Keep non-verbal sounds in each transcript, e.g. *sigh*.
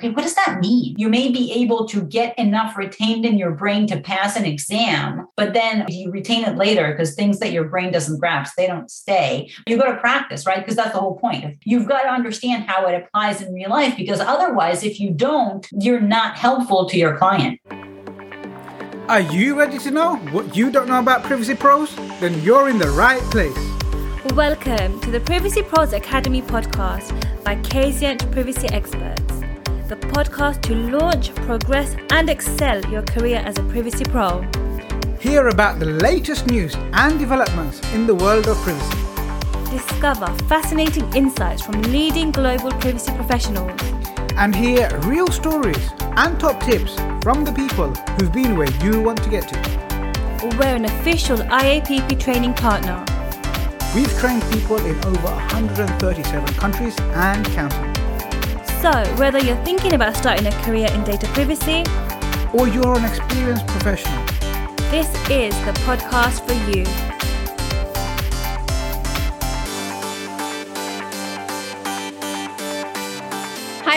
Okay, what does that mean? You may be able to get enough retained in your brain to pass an exam, but then if you retain it later because things that your brain doesn't grasp, they don't stay. You go to practice, right? Because that's the whole point. You've got to understand how it applies in real life because otherwise, if you don't, you're not helpful to your client. Are you ready to know what you don't know about Privacy Pros? Then you're in the right place. Welcome to the Privacy Pros Academy podcast by Kazient Privacy Experts, the podcast to launch, progress, and excel your career as a privacy pro. Hear about the latest news and developments in the world of privacy. Discover fascinating insights from leading global privacy professionals. And hear real stories and top tips from the people who've been where you want to get to. We're an official IAPP training partner. We've trained people in over 137 countries and counting. So, whether you're thinking about starting a career in data privacy or you're an experienced professional, this is the podcast for you.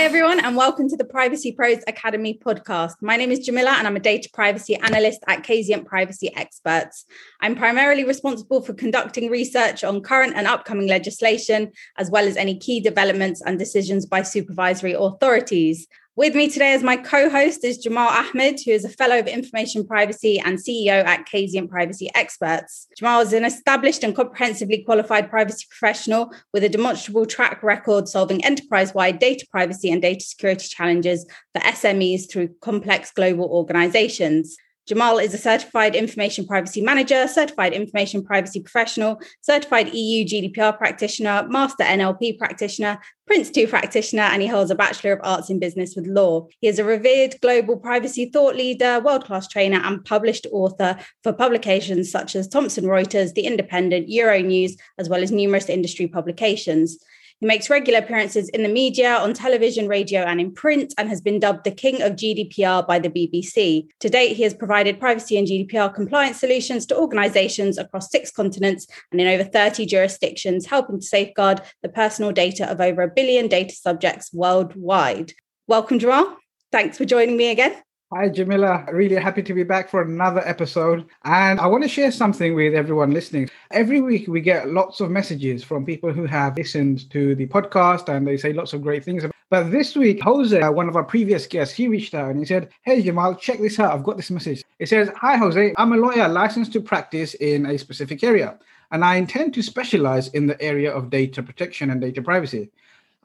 Everyone, and welcome to the Privacy Pros Academy podcast. My name is Jamila, and I'm a data privacy analyst at Kazient Privacy Experts. I'm primarily responsible for conducting research on current and upcoming legislation, as well as any key developments and decisions by supervisory authorities. With me today as my co-host is Jamal Ahmed, who is a fellow of information privacy and CEO at Kazient Privacy Experts. Jamal is an established and comprehensively qualified privacy professional with a demonstrable track record solving enterprise-wide data privacy and data security challenges for SMEs through complex global organizations. Jamal is a certified information privacy manager, certified information privacy professional, certified EU GDPR practitioner, master NLP practitioner, Prince 2 practitioner, and he holds a Bachelor of Arts in Business with Law. He is a revered global privacy thought leader, world class trainer, and published author for publications such as Thomson Reuters, The Independent, Euronews, as well as numerous industry publications. He makes regular appearances in the media, on television, radio, and in print, and has been dubbed the King of GDPR by the BBC. To date, he has provided privacy and GDPR compliance solutions to organizations across six continents and in over 30 jurisdictions, helping to safeguard the personal data of over a billion data subjects worldwide. Welcome, Jamal. Thanks for joining me again. Hi, Jamila. Really happy to be back for another episode. And I want to share something with everyone listening. Every week, we get lots of messages from people who have listened to the podcast and they say lots of great things. But this week, Jose, uh, one of our previous guests, he reached out and he said, Hey, Jamal, check this out. I've got this message. It says, Hi, Jose. I'm a lawyer licensed to practice in a specific area, and I intend to specialize in the area of data protection and data privacy.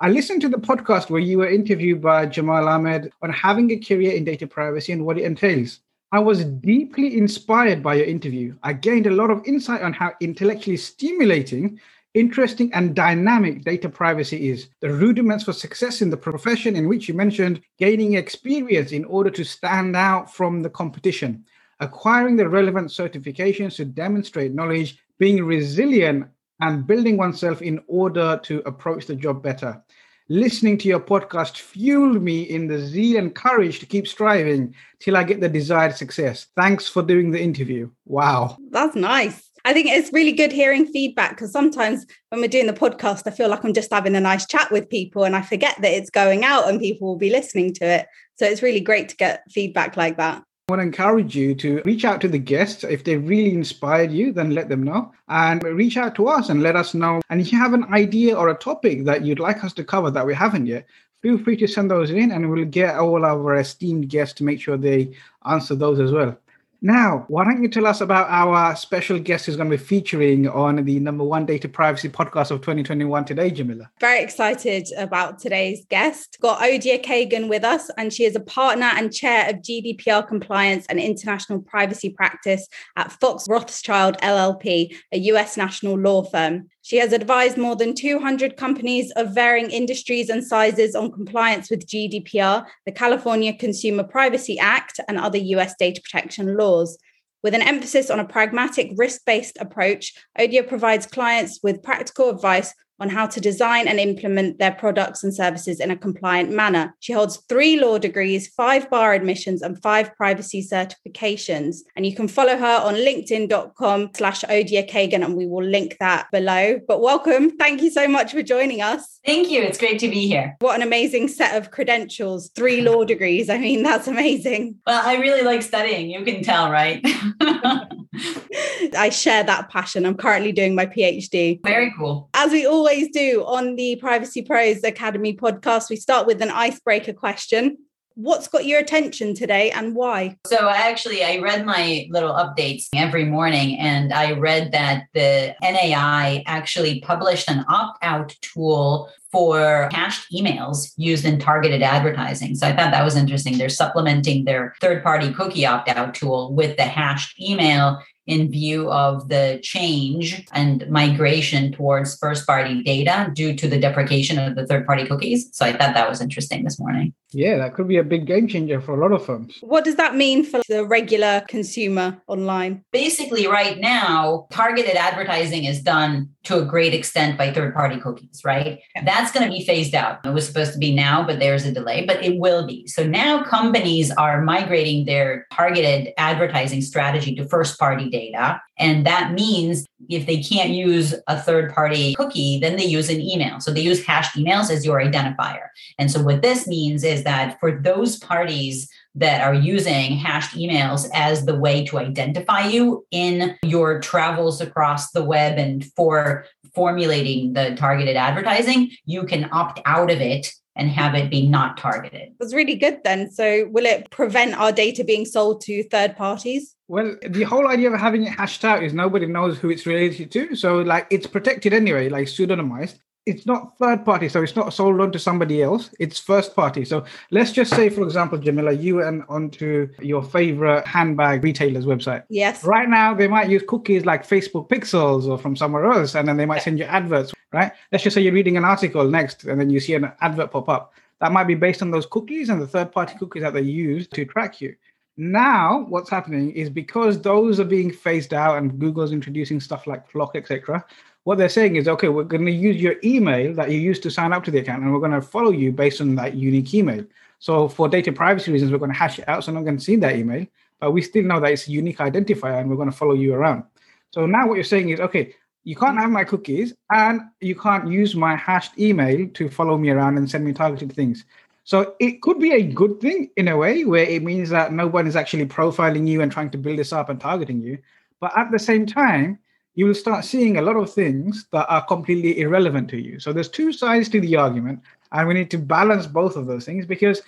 I listened to the podcast where you were interviewed by Jamal Ahmed on having a career in data privacy and what it entails. I was deeply inspired by your interview. I gained a lot of insight on how intellectually stimulating, interesting, and dynamic data privacy is. The rudiments for success in the profession, in which you mentioned gaining experience in order to stand out from the competition, acquiring the relevant certifications to demonstrate knowledge, being resilient and building oneself in order to approach the job better. Listening to your podcast fueled me in the zeal and courage to keep striving till I get the desired success. Thanks for doing the interview. Wow. That's nice. I think it's really good hearing feedback because sometimes when we're doing the podcast, I feel like I'm just having a nice chat with people and I forget that it's going out and people will be listening to it. So it's really great to get feedback like that. I want to encourage you to reach out to the guests. If they really inspired you, then let them know. And reach out to us and let us know. And if you have an idea or a topic that you'd like us to cover that we haven't yet, feel free to send those in and we'll get all our esteemed guests to make sure they answer those as well. Now, why don't you tell us about our special guest who's going to be featuring on the number one data privacy podcast of 2021 today, Jamila? Very excited about today's guest. Got Odia Kagan with us, and she is a partner and chair of GDPR compliance and international privacy practice at Fox Rothschild LLP, a US national law firm. She has advised more than 200 companies of varying industries and sizes on compliance with GDPR, the California Consumer Privacy Act, and other US data protection laws. With an emphasis on a pragmatic, risk based approach, Odia provides clients with practical advice on how to design and implement their products and services in a compliant manner. She holds three law degrees, five bar admissions, and five privacy certifications. And you can follow her on linkedin.com slash Odia Kagan, and we will link that below. But welcome. Thank you so much for joining us. Thank you. It's great to be here. What an amazing set of credentials, three law degrees. I mean, that's amazing. Well, I really like studying. You can tell, right? *laughs* *laughs* I share that passion. I'm currently doing my PhD. Very cool. As we always do on the Privacy Pros Academy podcast, we start with an icebreaker question. What's got your attention today and why? So I actually I read my little updates every morning and I read that the NAI actually published an opt-out tool for hashed emails used in targeted advertising. So I thought that was interesting. They're supplementing their third party cookie opt out tool with the hashed email in view of the change and migration towards first party data due to the deprecation of the third party cookies. So I thought that was interesting this morning. Yeah, that could be a big game changer for a lot of firms. What does that mean for the regular consumer online? Basically, right now, targeted advertising is done to a great extent by third party cookies, right? That's going to be phased out. It was supposed to be now, but there's a delay, but it will be. So now companies are migrating their targeted advertising strategy to first party data. And that means if they can't use a third party cookie, then they use an email. So they use hashed emails as your identifier. And so what this means is that for those parties that are using hashed emails as the way to identify you in your travels across the web and for formulating the targeted advertising, you can opt out of it and have it be not targeted. That's really good then. So will it prevent our data being sold to third parties? Well, the whole idea of having it hashed out is nobody knows who it's related to. So like it's protected anyway, like pseudonymized it's not third party, so it's not sold on to somebody else. It's first party. So let's just say, for example, Jamila, you went onto your favorite handbag retailer's website. Yes. Right now, they might use cookies like Facebook Pixels or from somewhere else, and then they might send you adverts. Right? Let's just say you're reading an article next, and then you see an advert pop up. That might be based on those cookies and the third party cookies that they use to track you. Now, what's happening is because those are being phased out and Google's introducing stuff like FLoC, etc what they're saying is, okay, we're going to use your email that you used to sign up to the account, and we're going to follow you based on that unique email. So for data privacy reasons, we're going to hash it out, so no one can see that email, but we still know that it's a unique identifier, and we're going to follow you around. So now what you're saying is, okay, you can't have my cookies, and you can't use my hashed email to follow me around and send me targeted things. So it could be a good thing in a way where it means that no one is actually profiling you and trying to build this up and targeting you. But at the same time, you will start seeing a lot of things that are completely irrelevant to you. So there's two sides to the argument, and we need to balance both of those things because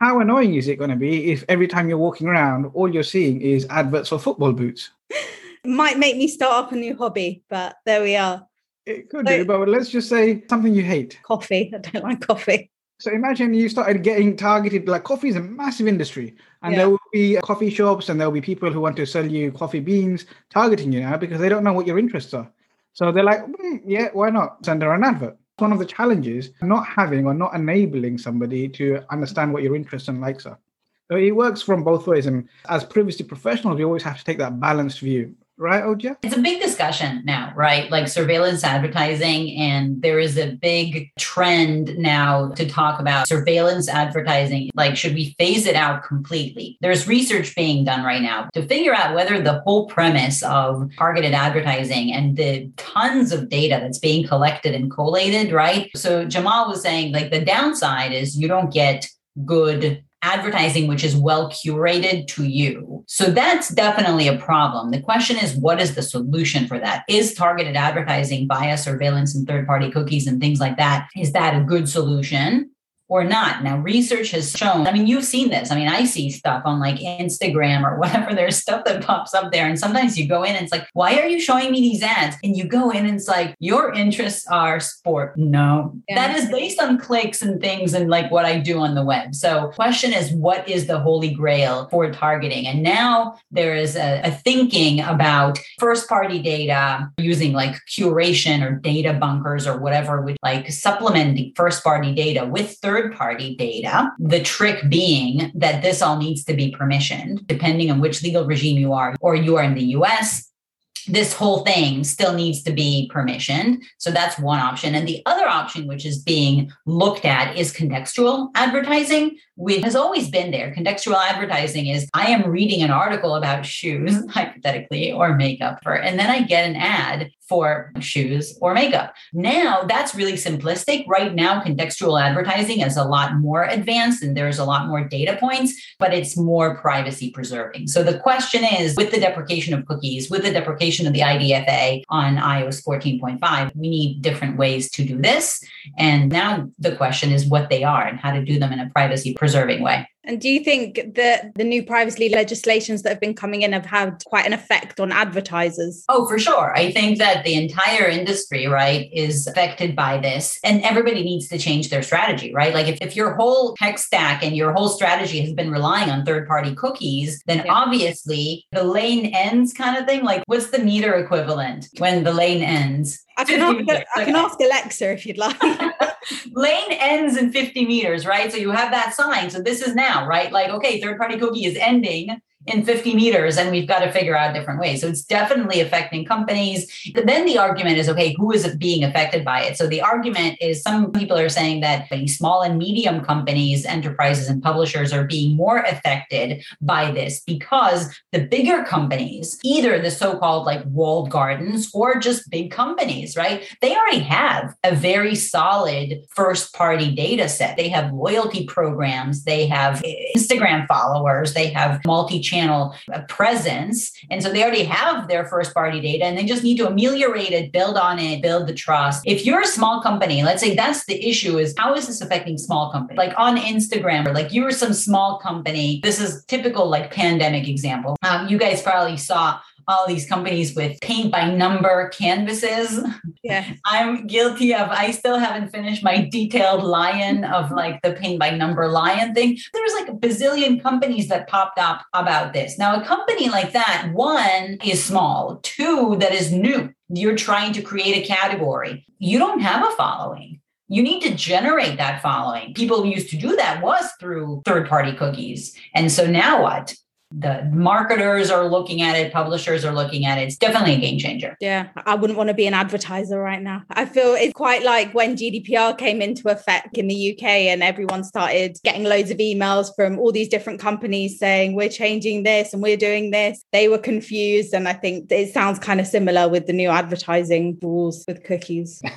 how annoying is it going to be if every time you're walking around, all you're seeing is adverts for football boots? *laughs* Might make me start up a new hobby, but there we are. It could so, do, but let's just say something you hate. Coffee. *laughs* I don't like coffee. So imagine you started getting targeted. Like coffee is a massive industry, and yeah. there will be coffee shops, and there will be people who want to sell you coffee beans targeting you now because they don't know what your interests are. So they're like, mm, yeah, why not send her an advert? One of the challenges not having or not enabling somebody to understand what your interests and likes are. So it works from both ways. And as privacy professionals, we always have to take that balanced view right, Odia? It's a big discussion now, right? Like surveillance advertising. And there is a big trend now to talk about surveillance advertising. Like, should we phase it out completely? There's research being done right now to figure out whether the whole premise of targeted advertising and the tons of data that's being collected and collated, right? So Jamal was saying, like, the downside is you don't get good advertising which is well curated to you. So that's definitely a problem. The question is, what is the solution for that? Is targeted advertising via surveillance and third party cookies and things like that? Is that a good solution? Or not. Now, research has shown, I mean, you've seen this. I mean, I see stuff on like Instagram or *laughs* whatever. There's stuff that pops up there. And sometimes you go in and it's like, why are you showing me these ads? And you go in and it's like, your interests are sport. No, yeah. that is based on clicks and things and like what I do on the web. So, question is, what is the holy grail for targeting? And now there is a, a thinking about first party data using like curation or data bunkers or whatever, with like supplementing first party data with third third party data. The trick being that this all needs to be permissioned, depending on which legal regime you are, or you are in the US this whole thing still needs to be permissioned. So that's one option. And the other option, which is being looked at, is contextual advertising, which has always been there. Contextual advertising is I am reading an article about shoes, *laughs* hypothetically, or makeup, for, and then I get an ad for shoes or makeup. Now that's really simplistic. Right now, contextual advertising is a lot more advanced and there's a lot more data points, but it's more privacy preserving. So the question is with the deprecation of cookies, with the deprecation of the IDFA on iOS 14.5, we need different ways to do this. And now the question is what they are and how to do them in a privacy preserving way. And do you think that the new privacy legislations that have been coming in have had quite an effect on advertisers? Oh, for sure. I think that the entire industry, right, is affected by this. And everybody needs to change their strategy, right? Like if, if your whole tech stack and your whole strategy has been relying on third party cookies, then yeah. obviously the lane ends kind of thing. Like what's the meter equivalent when the lane ends? I can, ask, I can ask Alexa if you'd like. *laughs* *laughs* lane ends in 50 meters, right? So you have that sign. So this is now, right? Like, okay, third party cookie is ending in 50 meters and we've got to figure out different ways. So it's definitely affecting companies. But then the argument is okay, who is being affected by it? So the argument is some people are saying that small and medium companies, enterprises, and publishers are being more affected by this because the bigger companies, either the so called like walled gardens or just big companies, right? They already have a very solid first party data set. They have loyalty programs, they have Instagram followers, they have multi channel presence. And so they already have their first party data and they just need to ameliorate it, build on it, build the trust. If you're a small company, let's say that's the issue is how is this affecting small companies? Like on Instagram or like you were some small company. This is typical like pandemic example. Um, you guys probably saw all these companies with paint by number canvases. Yeah. *laughs* I'm guilty of, I still haven't finished my detailed lion of mm-hmm. like the paint by number lion thing. There was like a bazillion companies that popped up about this. Now, a company like that, one is small, two, that is new. You're trying to create a category. You don't have a following you need to generate that following. People used to do that was through third party cookies. And so now what? The marketers are looking at it, publishers are looking at it. It's definitely a game changer. Yeah, I wouldn't want to be an advertiser right now. I feel it's quite like when GDPR came into effect in the UK and everyone started getting loads of emails from all these different companies saying, we're changing this and we're doing this. They were confused. And I think it sounds kind of similar with the new advertising rules with cookies. *laughs*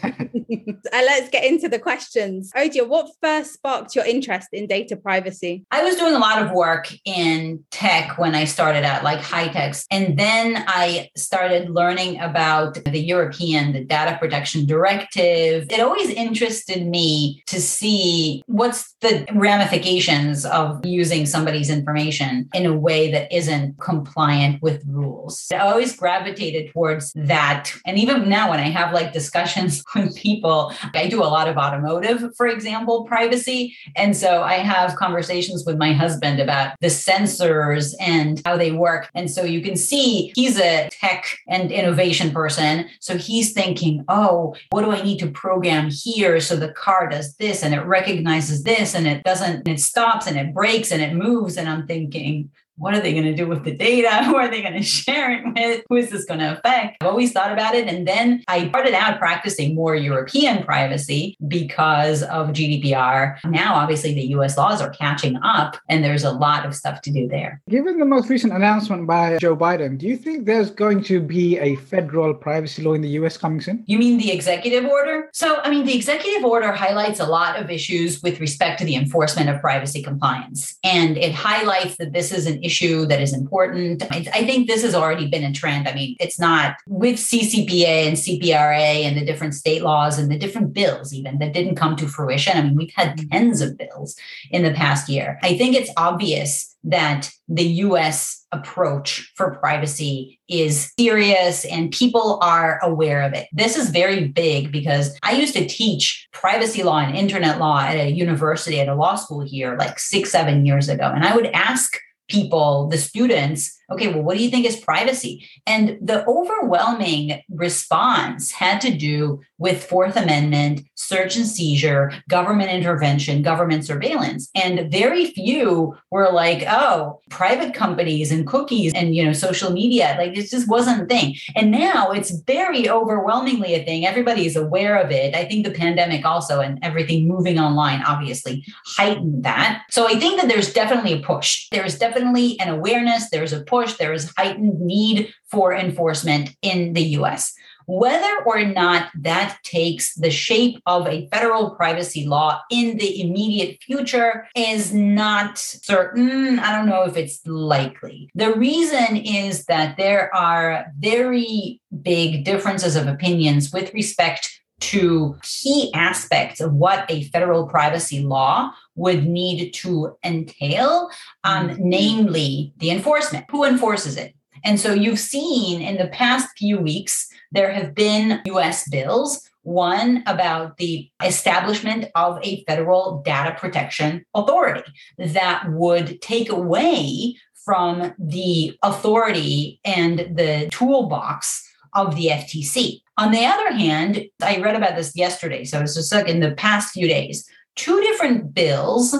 Uh, let's get into the questions. Odia, what first sparked your interest in data privacy? I was doing a lot of work in tech tech when I started out, like high techs. And then I started learning about the European, the data protection directive. It always interested me to see what's the ramifications of using somebody's information in a way that isn't compliant with rules. I always gravitated towards that. And even now, when I have like discussions *laughs* with people, I do a lot of automotive, for example, privacy. And so I have conversations with my husband about the sensors and how they work. And so you can see he's a tech and innovation person. So he's thinking, oh, what do I need to program here so the car does this and it recognizes this and it doesn't, and it stops and it breaks and it moves. And I'm thinking, what are they going to do with the data? *laughs* Who are they going to share it with? Who is this going to affect? I've always thought about it. And then I started out practicing more European privacy because of GDPR. Now, obviously, the US laws are catching up, and there's a lot of stuff to do there. Given the most recent announcement by Joe Biden, do you think there's going to be a federal privacy law in the US coming soon? You mean the executive order? So, I mean, the executive order highlights a lot of issues with respect to the enforcement of privacy compliance. And it highlights that this is an issue that is important. I, I think this has already been a trend. I mean, it's not with CCPA and CPRA and the different state laws and the different bills, even that didn't come to fruition. I mean, we've had mm-hmm. tens of bills in the past year. I think it's obvious that the US approach for privacy is serious and people are aware of it. This is very big because I used to teach privacy law and internet law at a university, at a law school here, like six, seven years ago. And I would ask people, the students, okay, well, what do you think is privacy? And the overwhelming response had to do with Fourth Amendment, search and seizure, government intervention, government surveillance. And very few were like, oh, private companies and cookies and you know, social media. Like it just wasn't a thing. And now it's very overwhelmingly a thing. Everybody is aware of it. I think the pandemic also and everything moving online obviously heightened that. So I think that there's definitely a push. There's definitely an awareness, there's a push, there is heightened need for enforcement in the US. Whether or not that takes the shape of a federal privacy law in the immediate future is not certain. I don't know if it's likely. The reason is that there are very big differences of opinions with respect to key aspects of what a federal privacy law would need to entail, um, mm-hmm. namely the enforcement. Who enforces it? And so you've seen in the past few weeks, there have been US bills. One about the establishment of a federal data protection authority that would take away from the authority and the toolbox of the FTC. On the other hand, I read about this yesterday, so it's just like in the past few days, two different bills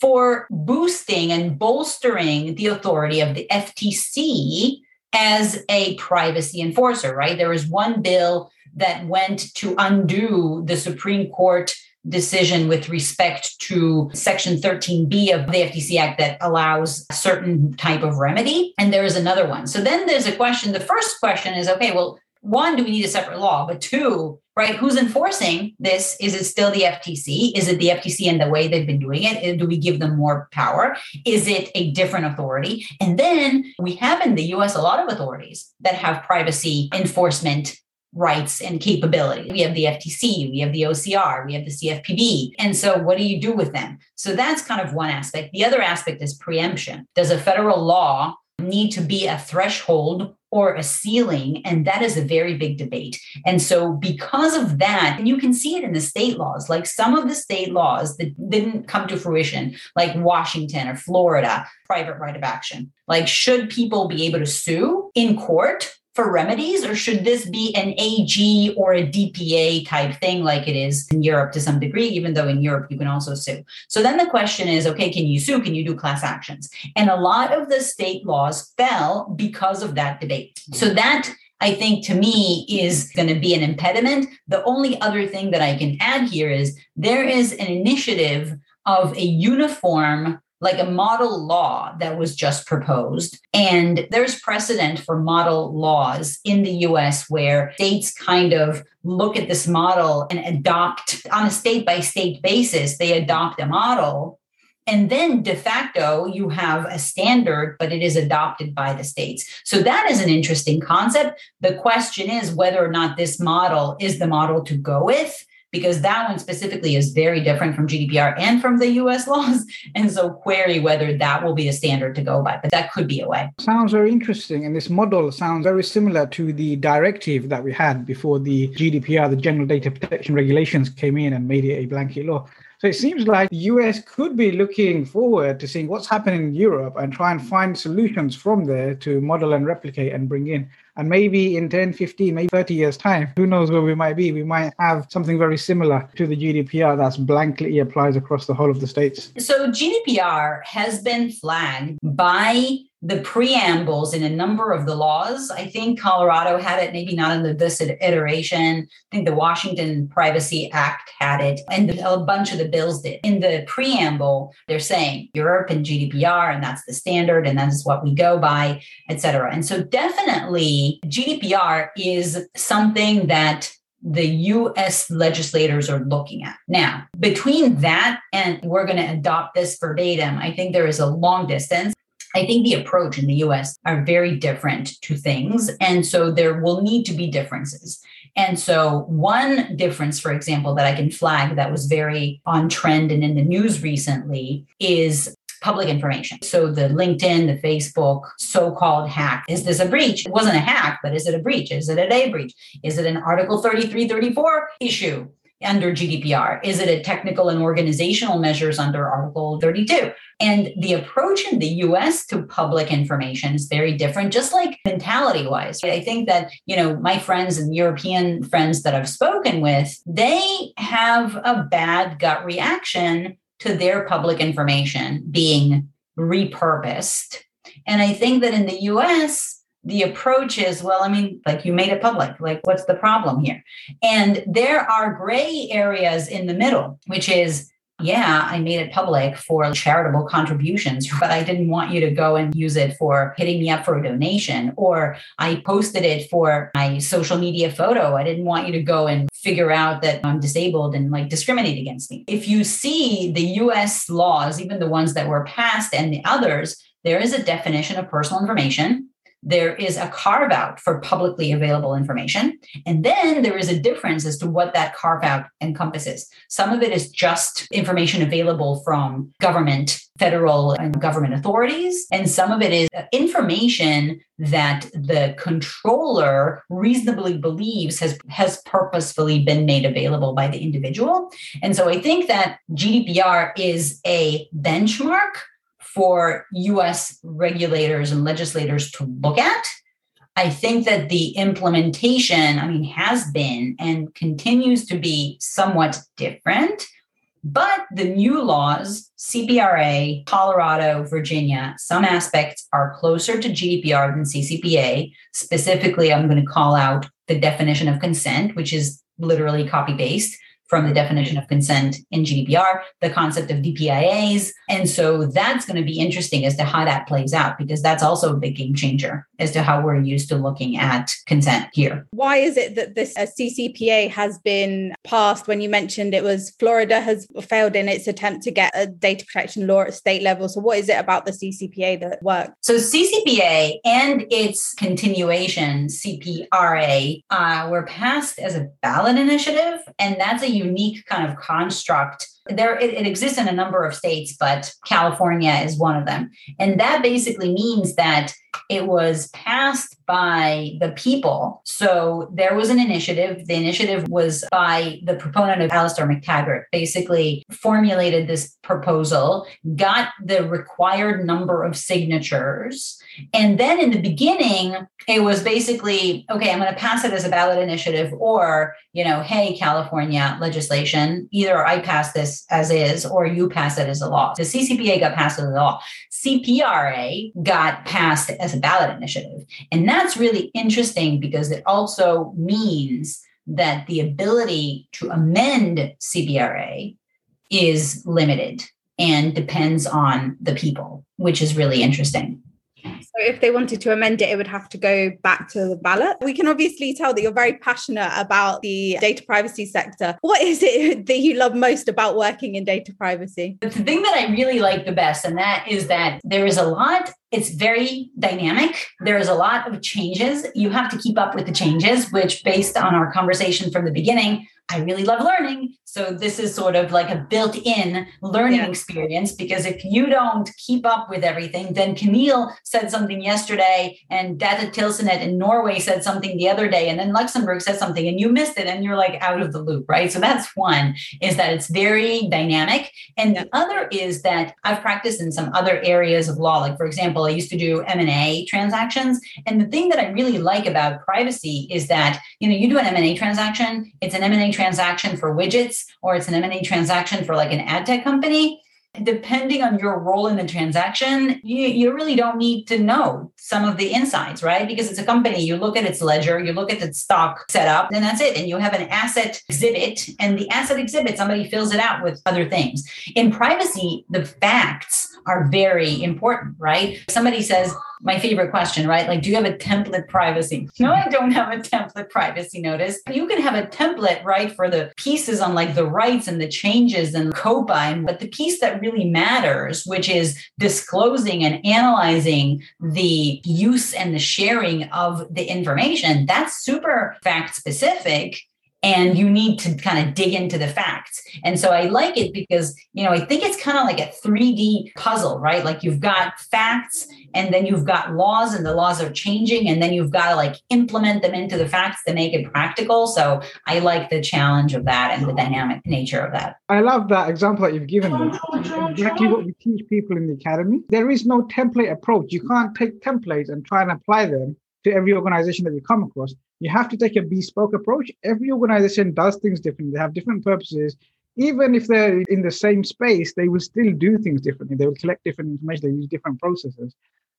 for boosting and bolstering the authority of the FTC as a privacy enforcer, right? There was one bill that went to undo the Supreme Court decision with respect to section 13b of the FTC act that allows a certain type of remedy and there is another one so then there's a question the first question is okay well one, do we need a separate law? But two, right, who's enforcing this? Is it still the FTC? Is it the FTC and the way they've been doing it? Do we give them more power? Is it a different authority? And then we have in the US a lot of authorities that have privacy enforcement rights and capability. We have the FTC, we have the OCR, we have the CFPB. And so, what do you do with them? So, that's kind of one aspect. The other aspect is preemption. Does a federal law need to be a threshold or a ceiling. And that is a very big debate. And so, because of that, and you can see it in the state laws, like some of the state laws that didn't come to fruition, like Washington or Florida, private right of action. Like, should people be able to sue in court for remedies, or should this be an AG or a DPA type thing like it is in Europe to some degree, even though in Europe you can also sue? So then the question is okay, can you sue? Can you do class actions? And a lot of the state laws fell because of that debate. So mm-hmm. that I think to me is going to be an impediment. The only other thing that I can add here is there is an initiative of a uniform like a model law that was just proposed. And there's precedent for model laws in the US where states kind of look at this model and adopt on a state by state basis, they adopt a model. And then de facto, you have a standard, but it is adopted by the states. So that is an interesting concept. The question is whether or not this model is the model to go with because that one specifically is very different from GDPR and from the US *laughs* laws. And so query whether that will be a standard to go by, but that could be a way. Sounds very interesting. And this model sounds very similar to the directive that we had before the GDPR, the General Data Protection Regulations came in and made it a blanket law. So it seems like the US could be looking forward to seeing what's happening in Europe and try and find solutions from there to model and replicate and bring in. And maybe in 10, 15, maybe 30 years' time, who knows where we might be? We might have something very similar to the GDPR that's blankly applies across the whole of the states. So GDPR has been flagged by the preambles in a number of the laws. I think Colorado had it, maybe not in the, this iteration. I think the Washington Privacy Act had it, and a bunch of the bills did. In the preamble, they're saying Europe and GDPR, and that's the standard, and that's what we go by, et cetera. And so, definitely, GDPR is something that the US legislators are looking at. Now, between that and we're going to adopt this verbatim, I think there is a long distance. I think the approach in the US are very different to things. And so there will need to be differences. And so, one difference, for example, that I can flag that was very on trend and in the news recently is public information. So, the LinkedIn, the Facebook so called hack is this a breach? It wasn't a hack, but is it a breach? Is it a day breach? Is it an Article 33, 34 issue? Under GDPR? Is it a technical and organizational measures under Article 32? And the approach in the US to public information is very different, just like mentality wise. I think that, you know, my friends and European friends that I've spoken with, they have a bad gut reaction to their public information being repurposed. And I think that in the US, the approach is well i mean like you made it public like what's the problem here and there are gray areas in the middle which is yeah, I made it public for charitable contributions, *laughs* but I didn't want you to go and use it for hitting me up for a donation. Or I posted it for my social media photo. I didn't want you to go and figure out that I'm disabled and like discriminate against me. If you see the US laws, even the ones that were passed and the others, there is a definition of personal information there is a carve out for publicly available information. And then there is a difference as to what that carve out encompasses. Some of it is just information available from government, federal and government authorities. And some of it is information that the controller reasonably believes has, has purposefully been made available by the individual. And so I think that GDPR is a benchmark for US regulators and legislators to look at. I think that the implementation, I mean, has been and continues to be somewhat different. But the new laws, CPRA, Colorado, Virginia, some aspects are closer to GDPR than CCPA. Specifically, I'm going to call out the definition of consent, which is literally copy paste from the definition of consent in GDPR, the concept of DPIAs. And so that's going to be interesting as to how that plays out, because that's also a big game changer as to how we're used to looking at consent here. Why is it that this uh, CCPA has been passed when you mentioned it was Florida has failed in its attempt to get a data protection law at state level? So, what is it about the CCPA that worked? So, CCPA and its continuation, CPRA, uh, were passed as a ballot initiative. And that's a unique kind of construct there it, it, exists in a number of states but california is one of them. And that basically means that it was passed by the people. So there was an initiative. The initiative was by the proponent of Alastair Mactaggart, basically formulated this proposal got the required number of signatures and then in the beginning it was basically okay i'm going to pass it as a ballot initiative or you know hey california legislation either i pass this as is or you pass it as a law. The CCPA got passed as a law. CPRA got passed as a ballot initiative. And that's really interesting because it also means that the ability to amend CPRA is limited and depends on the people, which is really interesting. So if they wanted to amend it, it would have to go back to the ballot. We can obviously tell that you're very passionate about the data privacy sector. What is it *laughs* that you love most about working in data privacy? The thing that I really like the best, and that is that there is a lot it's very dynamic. There is a lot of changes. You have to keep up with the changes, which, based on our conversation from the beginning, I really love learning. So this is sort of like a built-in learning yeah. experience because if you don't keep up with everything, then Camille said something yesterday and Datatilsynet in Norway said something the other day, and then Luxembourg said something and you missed it and you're like out of the loop, right? So that's one is that it's very dynamic. And yeah. the other is that I've practiced in some other areas of law. Like for example, I used to do M&A transactions. And the thing that I really like about privacy is that, you know, you do an M&A transaction, it's an M&A transaction for widgets or it's an M&A transaction for like an ad tech company depending on your role in the transaction, you, you really don't need to know some of the insights, right? Because it's a company, you look at its ledger, you look at its stock setup, and that's it. And you have an asset exhibit, and the asset exhibit, somebody fills it out with other things. In privacy, the facts are very important, right? Somebody says, my favorite question, right? Like, do you have a template privacy? No, I don't have a template privacy notice. You can have a template, right, for the pieces on like the rights and the changes and COPPA. But the piece that really matters, which is disclosing and analyzing the use and the sharing of the information, that's super fact specific and you need to kind of dig into the facts. And so I like it because, you know, I think it's kind of like a 3D puzzle, right? Like you've got facts and then you've got laws and the laws are changing and then you've got to like implement them into the facts to make it practical. So I like the challenge of that and the dynamic nature of that. I love that example that you've given me. Exactly what we teach people in the academy. There is no template approach. You can't take templates and try and apply them to every organization that you come across. You have to take a bespoke approach. Every organization does things differently. They have different purposes. Even if they're in the same space, they will still do things differently. They will collect different information. They use different processes.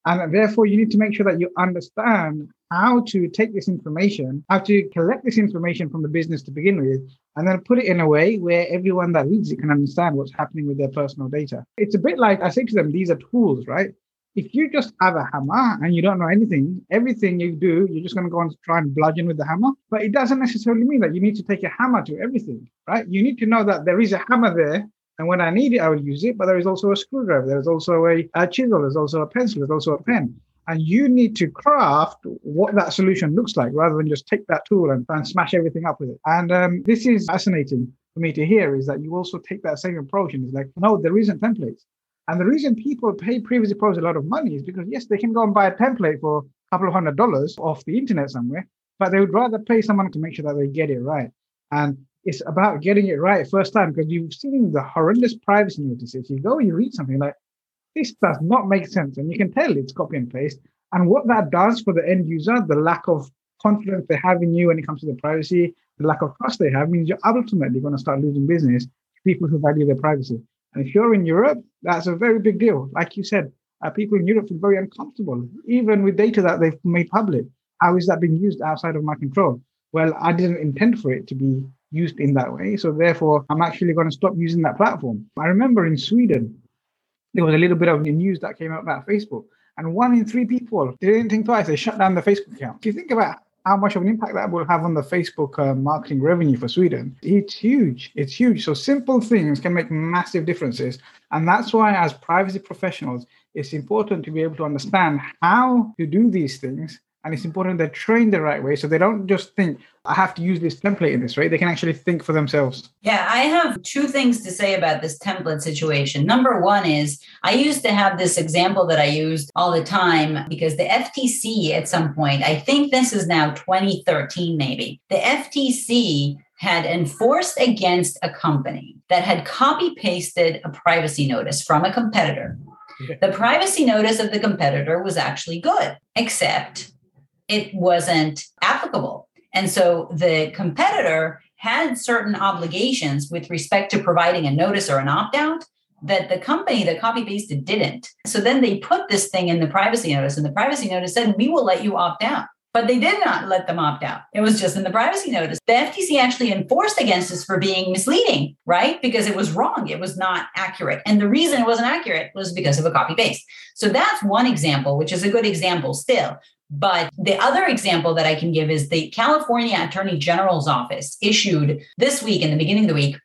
And therefore, you need to make sure that you understand how to take this information, how to collect this information from the business to begin with, and then put it in a way where everyone that reads it can understand what's happening with their personal data. It's a bit like I say to them, these are tools, right? If you just have a hammer and you don't know anything, everything you do, you're just going to go and try and bludgeon with the hammer. But it doesn't necessarily mean that you need to take a hammer to everything, right? You need to know that there is a hammer there. And when I need it, I will use it. But there is also a screwdriver. There's also a, a chisel. There's also a pencil. There's also a pen. And you need to craft what that solution looks like rather than just take that tool and, and smash everything up with it. And um, this is fascinating for me to hear is that you also take that same approach and it's like, no, there isn't templates. And the reason people pay Privacy Pros a lot of money is because, yes, they can go and buy a template for a couple of hundred dollars off the internet somewhere, but they would rather pay someone to make sure that they get it right. And it's about getting it right first time because you've seen the horrendous privacy notices. You go and you read something like, this does not make sense. And you can tell it's copy and paste. And what that does for the end user, the lack of confidence they have in you when it comes to the privacy, the lack of trust they have, means you're ultimately going to start losing business to people who value their privacy. And if you're in Europe, that's a very big deal. Like you said, uh, people in Europe feel very uncomfortable, even with data that they've made public. How is that being used outside of my control? Well, I didn't intend for it to be used in that way. So therefore, I'm actually going to stop using that platform. I remember in Sweden, there was a little bit of news that came out about Facebook. And one in three people didn't think twice. They shut down the Facebook account. If you think about how much of an impact that will have on the Facebook uh, marketing revenue for Sweden. It's huge. It's huge. So simple things can make massive differences. And that's why, as privacy professionals, it's important to be able to understand how to do these things and it's important they're trained the right way so they don't just think i have to use this template in this right they can actually think for themselves. Yeah i have two things to say about this template situation. Number one is i used to have this example that i used all the time because the ftc at some point i think this is now 2013 maybe the ftc had enforced against a company that had copy pasted a privacy notice from a competitor. The privacy notice of the competitor was actually good, except it wasn't applicable. And so the competitor had certain obligations with respect to providing a notice or an opt out that the company that copy pasted didn't. So then they put this thing in the privacy notice, and the privacy notice said, We will let you opt out. But they did not let them opt out. It was just in the privacy notice. The FTC actually enforced against us for being misleading, right? Because it was wrong. It was not accurate. And the reason it wasn't accurate was because of a copy paste. So that's one example, which is a good example still. But the other example that I can give is the California Attorney General's office issued this week, in the beginning of the week,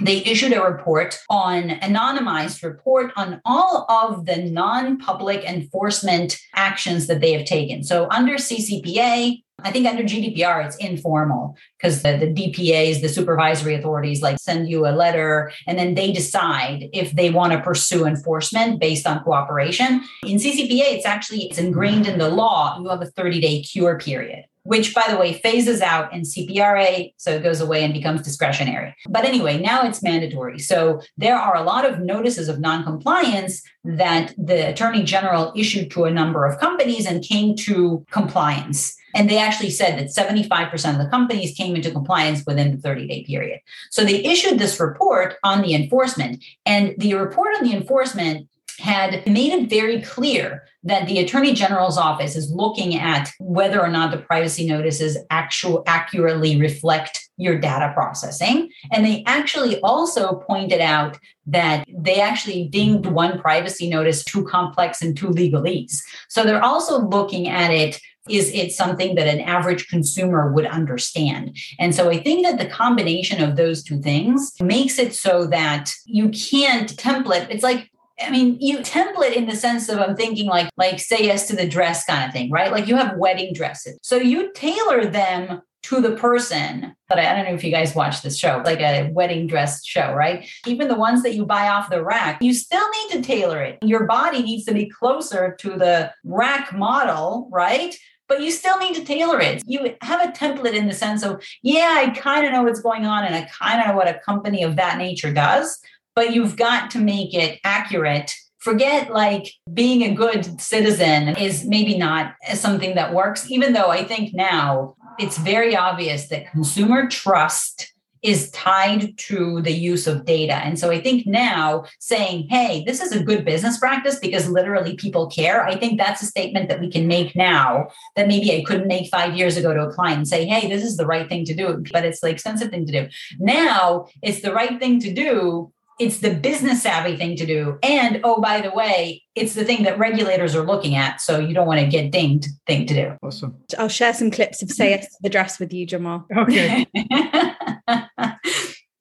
they issued a report on anonymized report on all of the non-public enforcement actions that they have taken. So under ccpa I think under GDPR, it's informal because the, the DPAs, the supervisory authorities, like send you a letter and then they decide if they want to pursue enforcement based on cooperation. In CCPA, it's actually it's ingrained in the law. You have a 30 day cure period which by the way phases out in CPRA, so it goes away and becomes discretionary. But anyway, now it's mandatory. So there are a lot of notices of noncompliance that the Attorney General issued to a number of companies and came to compliance. And they actually said that 75% of the companies came into compliance within the 30 day period. So they issued this report on the enforcement. And the report on the enforcement had made it very clear that the attorney general's office is looking at whether or not the privacy notices actual accurately reflect your data processing and they actually also pointed out that they actually deemed one privacy notice too complex and too legalese so they're also looking at it is it something that an average consumer would understand? And so I think that the combination of those two things makes it so that you can't template. It's like I mean, you template in the sense of I'm thinking like like say yes to the dress kind of thing, right? Like you have wedding dresses. So you tailor them to the person but I, don't know if you guys watch this show, like a wedding dress show, right? Even the ones that you buy off the rack, you still need to tailor it. Your body needs to be closer to the rack model, right? But you still need to tailor it. You have a template in the sense of, yeah, I kind of know what's going on and I kind of know what a company of that nature does, but you've got to make it accurate forget like being a good citizen is maybe not something that works even though i think now it's very obvious that consumer trust is tied to the use of data. And so I think now saying, hey, this is a good business practice because literally people care, I think that's a statement that we can make now that maybe I couldn't make five years ago to a client and say, hey, this is the right thing to do. But it's the expensive thing to do. Now it's the right thing to do it's the business savvy thing to do. And oh, by the way, it's the thing that regulators are looking at. So you don't want to get dinged thing to do. Awesome. I'll share some clips of Say Yes to the Dress with you, Jamal. Okay. *laughs*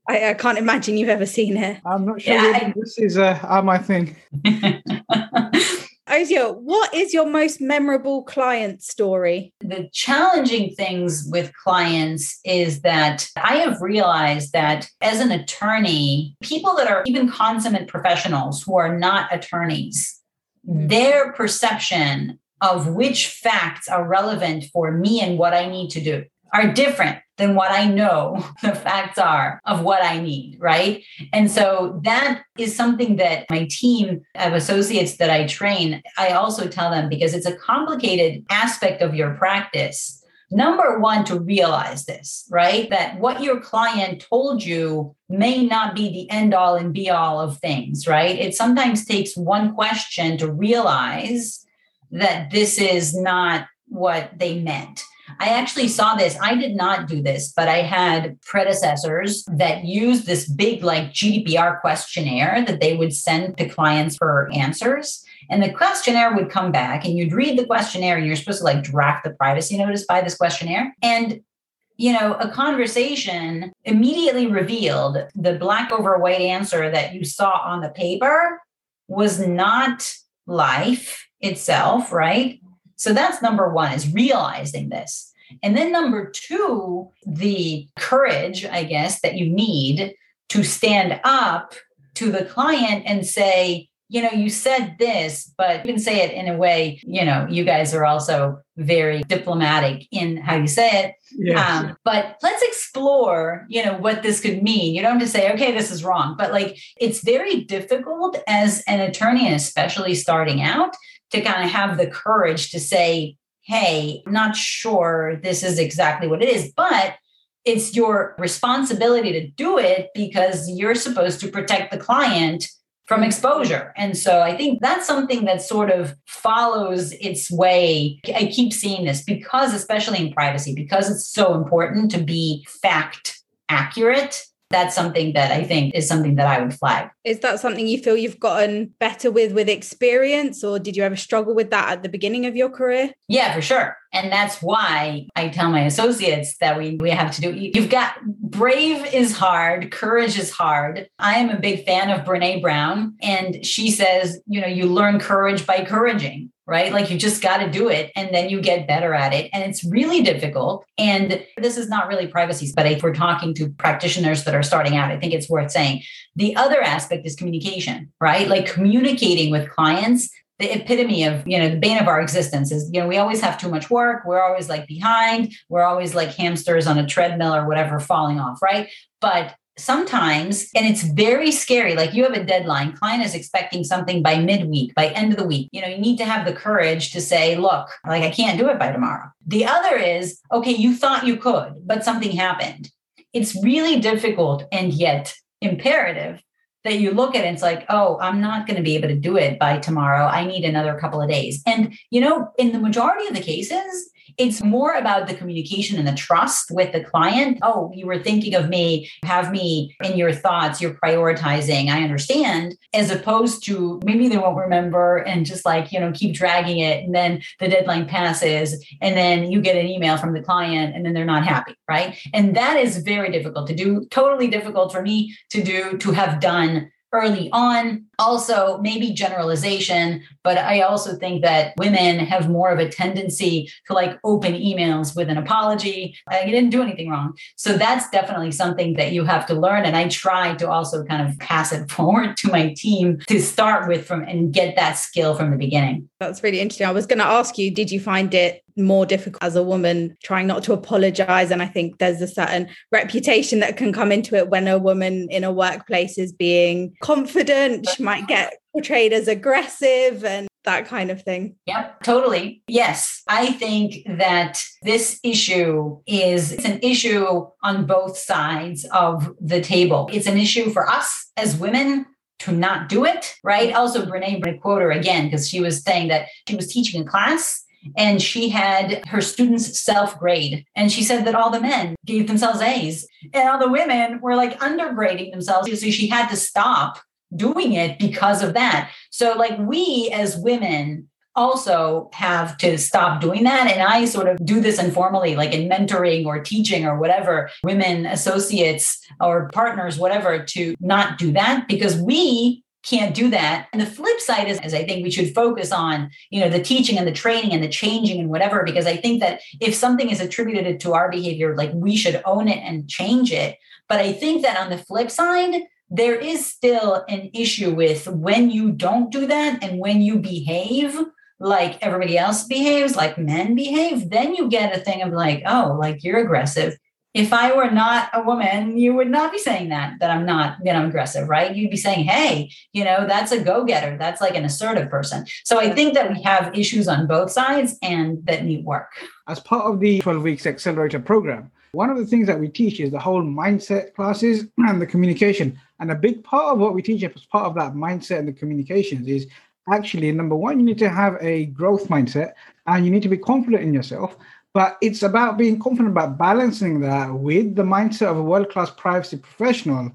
I, I, can't imagine you've ever seen it. I'm not sure yeah, I, this is uh, my thing. *laughs* Odia, what is your most memorable client story? The challenging things with clients is that I have realized that as an attorney, people that are even consummate professionals who are not attorneys, mm-hmm. their perception of which facts are relevant for me and what I need to do are different than what I know *laughs* the facts are of what I need, right? And so that is something that my team of associates that I train, I also tell them because it's a complicated aspect of your practice. Number one, to realize this, right? That what your client told you may not be the end all and be all of things, right? It sometimes takes one question to realize that this is not what they meant. I actually saw this. I did not do this, but I had predecessors that used this big, like GDPR questionnaire that they would send to clients for answers. And the questionnaire would come back, and you'd read the questionnaire, and you're supposed to like draft the privacy notice by this questionnaire. And you know, a conversation immediately revealed the black over white answer that you saw on the paper was not life itself, right? So that's number one is realizing this. And then number two, the courage, I guess, that you need to stand up to the client and say, you know, you said this, but you can say it in a way, you know, you guys are also very diplomatic in how you say it. Yes. Um, but let's explore, you know, what this could mean. You don't have to say, okay, this is wrong, but like it's very difficult as an attorney, and especially starting out, to kind of have the courage to say, hey, I'm not sure this is exactly what it is, but it's your responsibility to do it because you're supposed to protect the client from exposure. And so I think that's something that sort of follows its way. I keep seeing this because, especially in privacy, because it's so important to be fact accurate that's something that I think is something that I would flag. Is that something you feel you've gotten better with with experience, or did you ever struggle with that at the beginning of your career? Yeah, for sure. And that's why I tell my associates that we, we have to do you've got brave is hard, courage is hard. I am a big fan of Brene Brown, and she says, you know, you learn courage by couraging right? Like you just got to do it and then you get better at it. And it's really difficult. And this is not really privacy, but if we're talking to practitioners that are starting out, I think it's worth saying. The other aspect is communication, right? Like communicating with clients. The epitome of, you know, the bane of our existence is, you know, we always have too much work. We're always like behind. We're always like hamsters on a treadmill or whatever falling off, right? But sometimes and it's very scary like you have a deadline client is expecting something by midweek by end of the week you know you need to have the courage to say look like i can't do it by tomorrow the other is okay you thought you could but something happened it's really difficult and yet imperative that you look at it, it's like, oh, I'm not going to be able to do it by tomorrow. I need another couple of days. And, you know, in the majority of the cases, it's more about the communication and the trust with the client. Oh, you were thinking of me, have me in your thoughts, you're prioritizing. I understand, as opposed to maybe they won't remember and just like, you know, keep dragging it. And then the deadline passes, and then you get an email from the client, and then they're not happy. Right. And that is very difficult to do, totally difficult for me to do, to have done early on. Also maybe generalization but i also think that women have more of a tendency to like open emails with an apology. Uh, you didn't do anything wrong. So that's definitely something that you have to learn and i try to also kind of pass it *laughs* forward to my team to start with from and get that skill from the beginning. That's really interesting. I was going to ask you did you find it more difficult as a woman trying not to apologize? And i think there's a certain reputation that can come into it when a woman in a workplace is being confident might get portrayed as aggressive and that kind of thing. Yep, totally. Yes. I think that this issue is it's an issue on both sides of the table. It's an issue for us as women to not do it, right? Also, Brene, I quote her again, because she was saying that she was teaching a class and she had her students self grade. And she said that all the men gave themselves A's and all the women were like undergrading themselves. So she had to stop doing it because of that. So, like, we as women also have to stop doing that. And I sort of do this informally, like in mentoring or teaching or whatever, women associates or partners, whatever, to not do that because we can't do that. And the flip side is, is I think we should focus on, you know, the teaching and the training and the changing and whatever, because I think that if something is attributed to our behavior, like we should own it and change it. But I think that on the flip side, there is still an issue with when you don't do that and when you behave like everybody else behaves, like men behave, then you get a thing of like, oh, like you're aggressive if I were not a woman, you would not be saying that, that I'm not, that I'm aggressive, right? You'd be saying, hey, you know, that's a go getter. That's like an assertive person. So I think that we have issues on both sides and that need work. As part of the 12 weeks accelerator program, one of the things that we teach is the whole mindset classes *clears throat* and the communication. And a big part of what we teach as part of that mindset and the communications is actually number one, you need to have a growth mindset and you need to be confident in yourself. But it's about being confident about balancing that with the mindset of a world class privacy professional,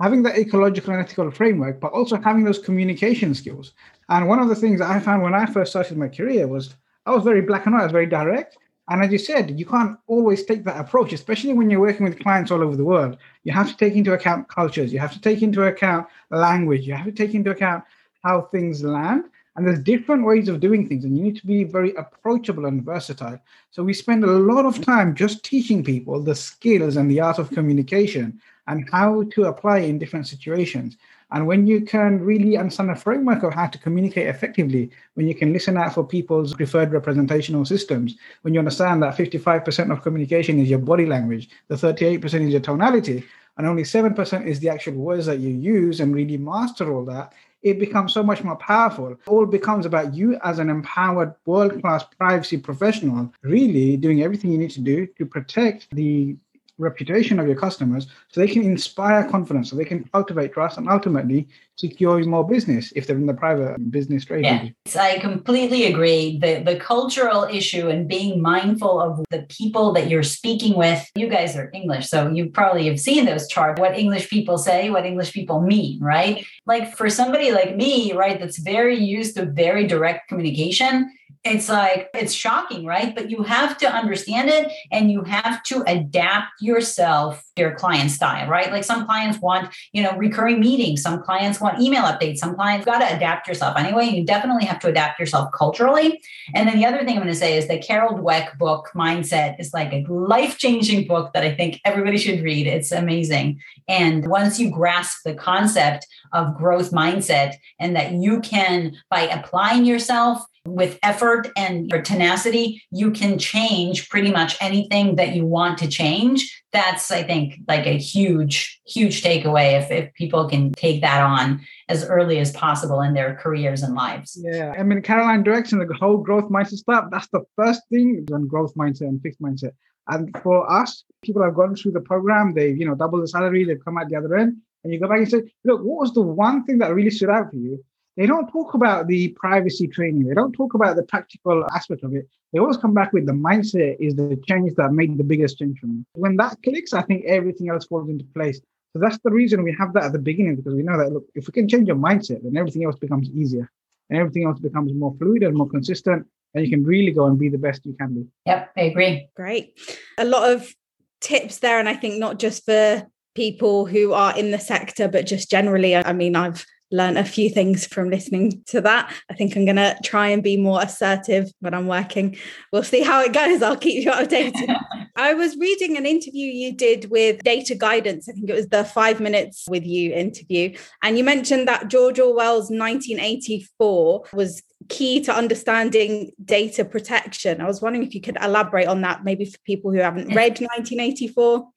having that ecological and ethical framework, but also having those communication skills. And one of the things that I found when I first started my career was I was very black and white, I was very direct. And as you said, you can't always take that approach, especially when you're working with clients all over the world. You have to take into account cultures, you have to take into account language, you have to take into account how things land. And there's different ways of doing things, and you need to be very approachable and versatile. So we spend a lot of time just teaching people the skills and the art of communication and how to apply in different situations. And when you can really understand a framework of how to communicate effectively, when you can listen out for people's preferred representational systems, when you understand that 55% of communication is your body language, the 38% is your tonality, and only 7% is the actual words that you use and really master all that, it becomes so much more powerful. It all becomes about you as an empowered world class privacy professional, really doing everything you need to do to protect the reputation of your customers so they can inspire confidence, so they can cultivate trust and ultimately secure more business if they're in the private business trade. Yeah, I completely agree. The the cultural issue and being mindful of the people that you're speaking with. You guys are English, so you probably have seen those charts, what English people say, what English people mean, right? Like for somebody like me, right, that's very used to very direct communication it's like it's shocking right? But you have to understand it and you have to adapt yourself to your client style right? Like some clients want you know recurring meetings. Some clients want email updates. Some clients got to adapt yourself anyway. You definitely have to adapt yourself culturally. And then the other thing i'm going to say is the carol dweck book mindset is like a life-changing book that i think everybody should read. It's amazing. And once you grasp the concept of growth mindset and that you can by applying yourself with effort and your tenacity, you can change pretty much anything that you want to change. That's, I think, like a huge, huge takeaway if, if people can take that on as early as possible in their careers and lives. Yeah. I mean, Caroline direction, the whole growth mindset stuff, that's the first thing on growth mindset and fixed mindset. And for us, people have gone through the program, they've, you know, doubled the salary, they've come out the other end. And you go back and say, look, what was the one thing that really stood out for you? They don't talk about the privacy training. They don't talk about the practical aspect of it. They always come back with the mindset is the change that made the biggest change for me. When that clicks, I think everything else falls into place. So that's the reason we have that at the beginning because we know that look, if we can change your mindset, then everything else becomes easier and everything else becomes more fluid and more consistent, and you can really go and be the best you can be. Yep, I agree. Great. A lot of tips there, and I think not just for people who are in the sector, but just generally. I mean, I've learned a few things from listening to that. I think I'm going to try and be more assertive when I'm working. We'll see how it goes. I'll keep you updated. *laughs* I was reading an interview you did with Data Guidance. I think it was the five minutes with you interview. And you mentioned that George Orwell's 1984 was key to understanding data protection. I was wondering if you could elaborate on that, maybe for people who haven't read 1984.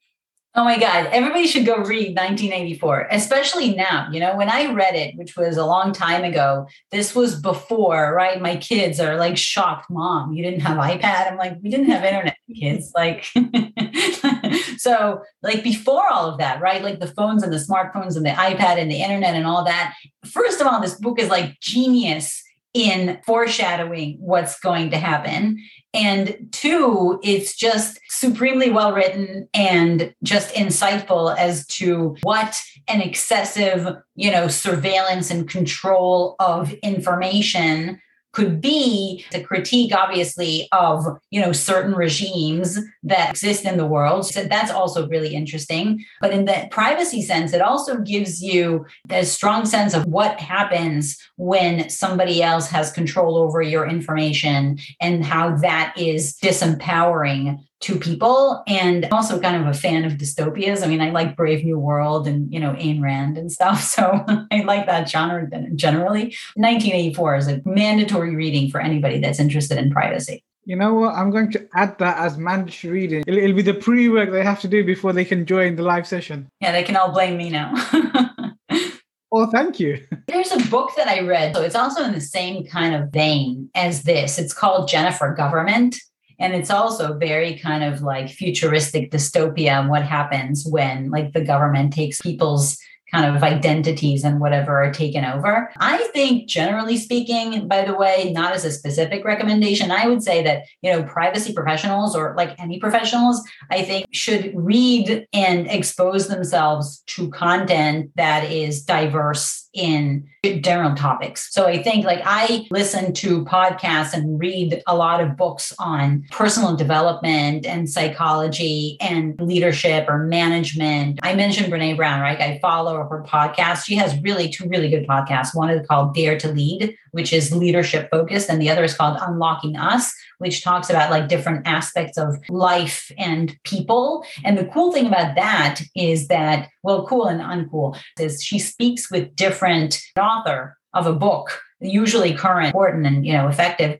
Oh my God, everybody should go read 1984, especially now. You know, when I read it, which was a long time ago, this was before, right? My kids are like shocked, Mom, you didn't have iPad. I'm like, we didn't have internet, kids. Like, *laughs* so, like, before all of that, right? Like the phones and the smartphones and the iPad and the internet and all that. First of all, this book is like genius in foreshadowing what's going to happen. And two, it's just supremely well written and just insightful as to what an excessive, you know, surveillance and control of information could be the critique obviously of you know certain regimes that exist in the world. So that's also really interesting. But in the privacy sense it also gives you a strong sense of what happens when somebody else has control over your information and how that is disempowering to people and also kind of a fan of dystopias. I mean, I like Brave New World and, you know, Ayn Rand and stuff. *laughs* So I like that genre generally. 1984 is a mandatory reading for anybody that's interested in privacy. You know what? I'm going to add that as mandatory reading. It'll, it'll be the pre work they have to do before they can join the live session. Yeah, they can all blame me now. *laughs* Oh, thank you. There's a book that I read. So it's also in the same kind of vein as this. It's called Jennifer Government. And it's also very kind of like futuristic dystopia and what happens when like the government takes people's kind of identities and whatever are taken over. I think, generally speaking, by the way, not as a specific recommendation, I would say that, you know, privacy professionals or like any professionals, I think should read and expose themselves to content that is diverse in general topics. So I think like I listen to podcasts and read a lot of books on personal development and psychology and leadership or management. I mentioned Brene Brown, right? I follow her podcast. She has really two really good podcasts. One is called Dare to Lead, which is leadership focused, and the other is called Unlocking Us, which talks about like different aspects of life and people. And the cool thing about that is that, well, cool and uncool, is she speaks with different author of a book, usually current, important, and you know, effective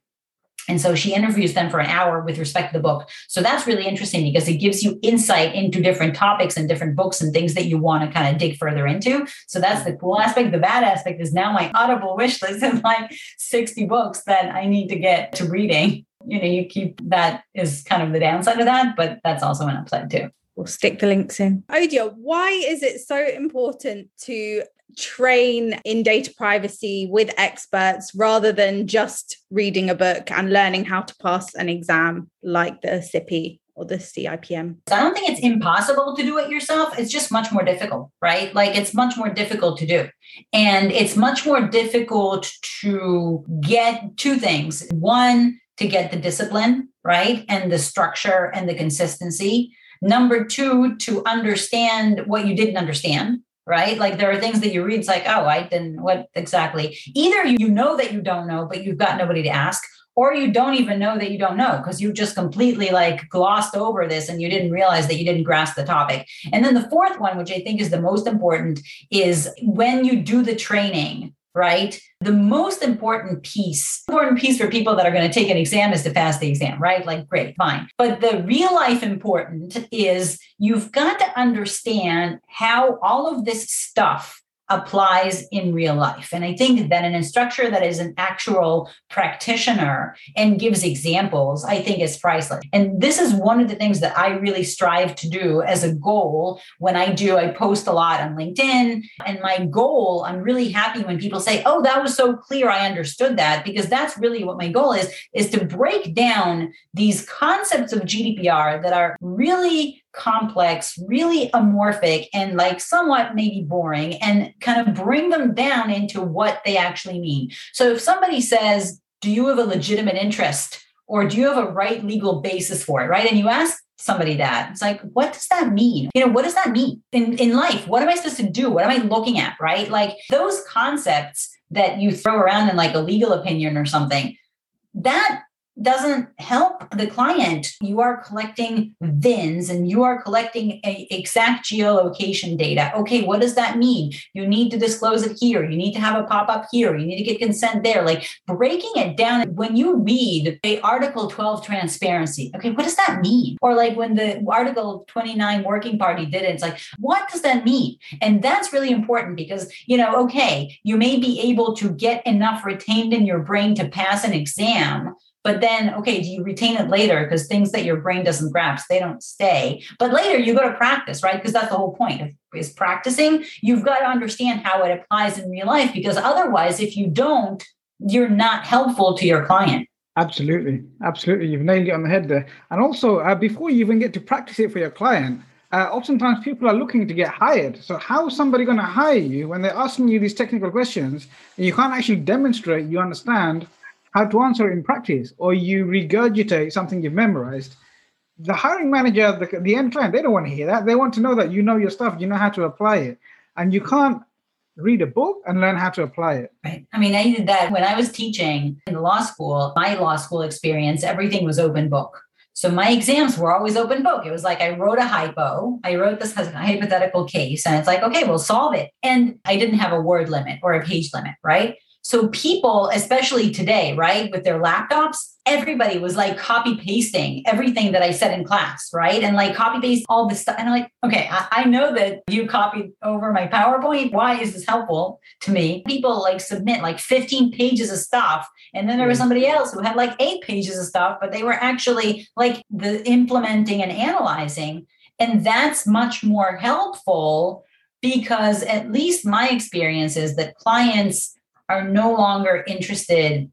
and so she interviews them for an hour with respect to the book. So that's really interesting because it gives you insight into different topics and different books and things that you want to kind of dig further into. So that's the cool aspect. The bad aspect is now my Audible wish list is like 60 books that I need to get to reading. You know, you keep that is kind of the downside of that, but that's also an upside too. We'll stick the links in. Odia, why is it so important to train in data privacy with experts rather than just reading a book and learning how to pass an exam like the CIPP or the CIPM? I don't think it's impossible to do it yourself. It's just much more difficult, right? Like it's much more difficult to do. And it's much more difficult to get two things. One, to get the discipline, right? And the structure and the consistency. Number two, to understand what you didn't understand, right? Like there are things that you read, it's like, oh, I didn't, what exactly? Either you know that you don't know, but you've got nobody to ask, or you don't even know that you don't know because you just completely like glossed over this and you didn't realize that you didn't grasp the topic. And then the fourth one, which I think is the most important, is when you do the training, right? The most important piece, important piece for people that are going to take an exam is to pass the exam, right? Like, great, fine. But the real life important is you've got to understand how all of this stuff applies in real life. And I think that an instructor that is an actual practitioner and gives examples, I think is priceless. And this is one of the things that I really strive to do as a goal when I do, I post a lot on LinkedIn. And my goal, I'm really happy when people say, oh, that was so clear. I understood that because that's really what my goal is, is to break down these concepts of GDPR that are really complex, really amorphic, and like somewhat maybe boring, and kind of bring them down into what they actually mean. So if somebody says, Do you have a legitimate interest? Or do you have a right legal basis for it? Right. And you ask somebody that. It's like, what does that mean? You know, what does that mean in, in life? What am I supposed to do? What am I looking at? Right? Like those concepts that you throw around in like a legal opinion or something, that doesn't help the client. You are collecting VINs and you are collecting exact geolocation data. Okay, what does that mean? You need to disclose it here. You need to have a pop up here. You need to get consent there. Like breaking it down. When you read a Article 12 transparency, okay, what does that mean? Or like when the Article 29 working party did it, it's like, what does that mean? And that's really important because, you know, okay, you may be able to get enough retained in your brain to pass an exam but then, okay, do you retain it later? Because things that your brain doesn't grasp, they don't stay. But later you go to practice, right? Because that's the whole point is practicing. You've got to understand how it applies in real life because otherwise, if you don't, you're not helpful to your client. Absolutely. Absolutely. You've nailed it on the head there. And also, uh, before you even get to practice it for your client, uh, oftentimes people are looking to get hired. So, how is somebody going to hire you when they're asking you these technical questions and you can't actually demonstrate you understand how to answer in practice, or you regurgitate something you've memorized, the hiring manager, the, the end client, they don't want to hear that. They want to know that you know your stuff, you know how to apply it. And you can't read a book and learn how to apply it. Right. I mean, I did that when I was teaching in law school, my law school experience, everything was open book. So my exams were always open book. It was like I wrote a hypo, I wrote this hypothetical case, and it's like, okay, we'll solve it. And I didn't have a word limit or a page limit, right? So people, especially today, right, with their laptops, everybody was like copy pasting everything that I said in class, right? And like copy paste all this stuff. And I'm like, okay, I, I, know that you copied over my PowerPoint. Why is this helpful to me? People like submit like 15 pages of stuff. And then there was mm-hmm. somebody else who had like eight pages of stuff, but they were actually like the implementing and analyzing. And that's much more helpful because at least my experience is that clients are no longer interested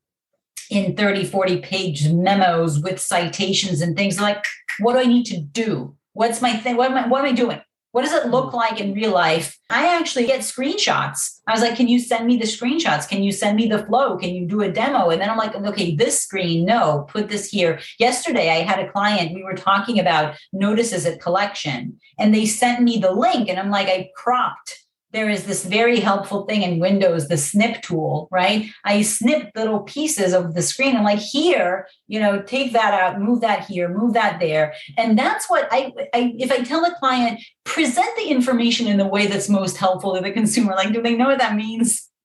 in 30, 40 page memos with citations and things like, what do I need to do? What's my thing? What am I, what am I doing? What does it look hmm. like in real life? I actually get screenshots. I was like, can you send me the screenshots? Can you send me the flow? Can you do a demo? And then I'm like, okay, this screen, no, put this here. Yesterday, I had a client, we were talking about notices at collection, and they sent me the link. And I'm like, I cropped there is this very helpful thing in Windows, the snip tool, right? I snip little pieces of the screen. I'm like, here, you know, take that out, move that here, move that there. And that's what I, I if I tell a client, present the information in the way that's most helpful to the consumer, like, do they know what that means? *laughs*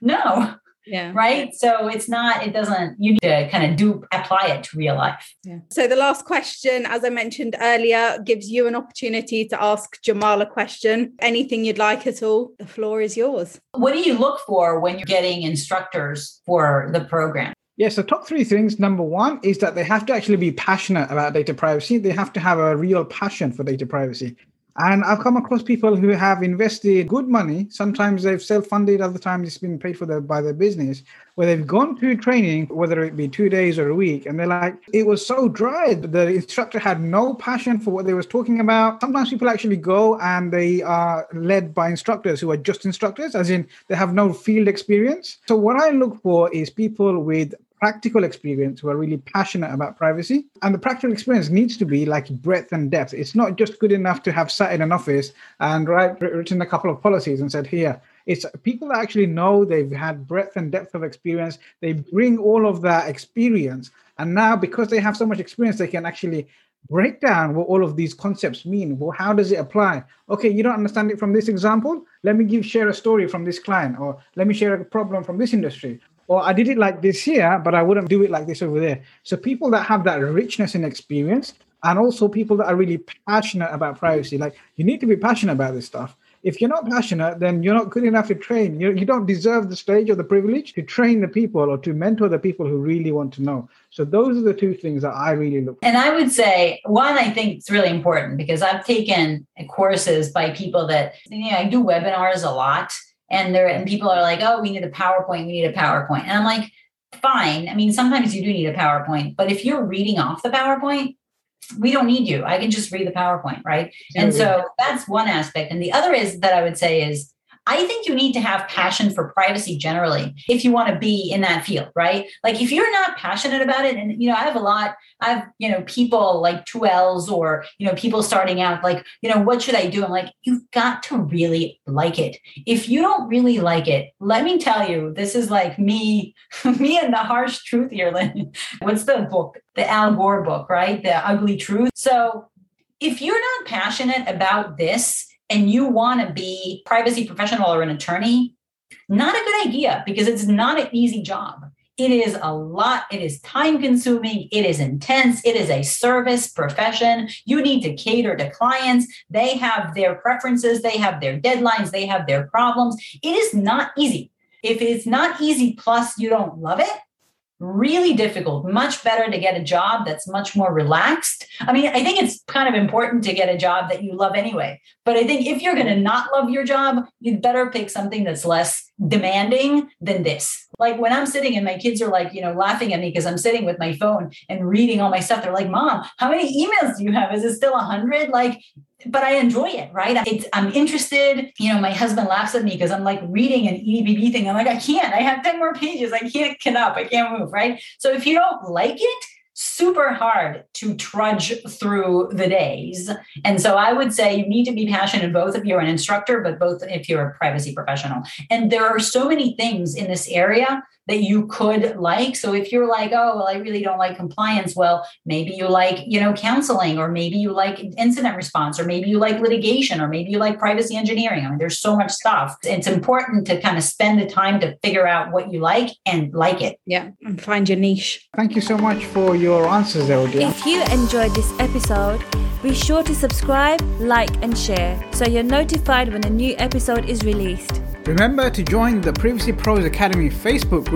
No yeah. Right? So it's not it doesn't you need to kind of do apply it to real life. Yeah. So the last question as i mentioned earlier gives you an opportunity to ask jamal a question. Anything you'd like at all the floor is yours. What do you look for when you're getting instructors for the program? Yes, yeah, so top three things. Number one is that they have to actually be passionate about data privacy. They have to have a real passion for data privacy. And I've come across people who have invested good money. Sometimes they've self-funded, other times it's been paid for their, by their business, where they've gone to training, whether it be two days or a week, and they're like, it was so dry. The instructor had no passion for what they was talking about. Sometimes people actually go and they are led by instructors who are just instructors, as in they have no field experience. So what I look for is people with practical experience who are really passionate about privacy. And the practical experience needs to be like breadth and depth. It's not just good enough to have sat in an office and write, written a couple of policies and said, here. It's people that actually know they've had breadth and depth of experience. They bring all of that experience. And now, because they have so much experience, they can actually break down what all of these concepts mean. Well, how does it apply? Okay, you don't understand it from this example. Let me give share a story from this client, or let me share a problem from this industry, or I did it like this here, but I wouldn't do it like this over there. So people that have that richness in experience and also people that are really passionate about privacy, like you need to be passionate about this stuff. If you're not passionate, then you're not good enough to train. You, you don't deserve the stage or the privilege to train the people or to mentor the people who really want to know. So those are the two things that I really look for. And I would say one, I think it's really important because I've taken courses by people that you know, I do webinars a lot and there and people are like oh we need a powerpoint we need a powerpoint. And i'm like fine. I mean sometimes you do need a powerpoint but if you're reading off the powerpoint we don't need you. I can just read the powerpoint right? And so that's one aspect. And the other is that i would say is I think you need to have passion for privacy generally if you want to be in that field, right? Like if you're not passionate about it, and you know, I have a lot, I have, you know, people like 2Ls or, you know, people starting out like, you know, what should I do? I'm like, you've got to really like it. If you don't really like it, let me tell you, this is like me, *laughs* me and the harsh truth here, Lynn. What's the book? The Al Gore book, right? The ugly truth. So if you're not passionate about this and you want to be privacy professional or an attorney, not a good idea because it's not an easy job. It is a lot. It is time consuming. It is intense. It is a service profession. You need to cater to clients. They have their preferences, they have their deadlines, they have their problems. It is not easy. If it's not easy, plus you don't love it, really difficult much better to get a job that's much more relaxed. I mean i think it's kind of important to get a job that you love anyway but i think if you're going to not love your job you'd better pick something that's less demanding than this. Like when i'm sitting and my kids are like you know laughing at me because i'm sitting with my phone and reading all my stuff they're like mom how many emails do you have? Is it still 100 like but I enjoy it, right? It's, I'm interested. You know, my husband laughs at me because I'm like reading an EDPB thing. I'm like, I can't. I have 10 more pages. I can't get up. I can't move, right? So if you don't like it, super hard to trudge through the days. And so I would say you need to be passionate both if you're an instructor, but both if you're a privacy professional. And there are so many things in this area that you could like. So if you're like, oh, well, I really don't like compliance, well, maybe you like, you know, counseling, or maybe you like incident response, or maybe you like litigation, or maybe you like privacy engineering. I mean, there's so much stuff. It's important to kind of spend the time to figure out what you like and like it. Yeah, and find your niche. Thank you so much for your answers, Odia. If you enjoyed this episode, be sure to subscribe, like, and share so you're notified when a new episode is released. Remember to join the Privacy Pros Academy Facebook group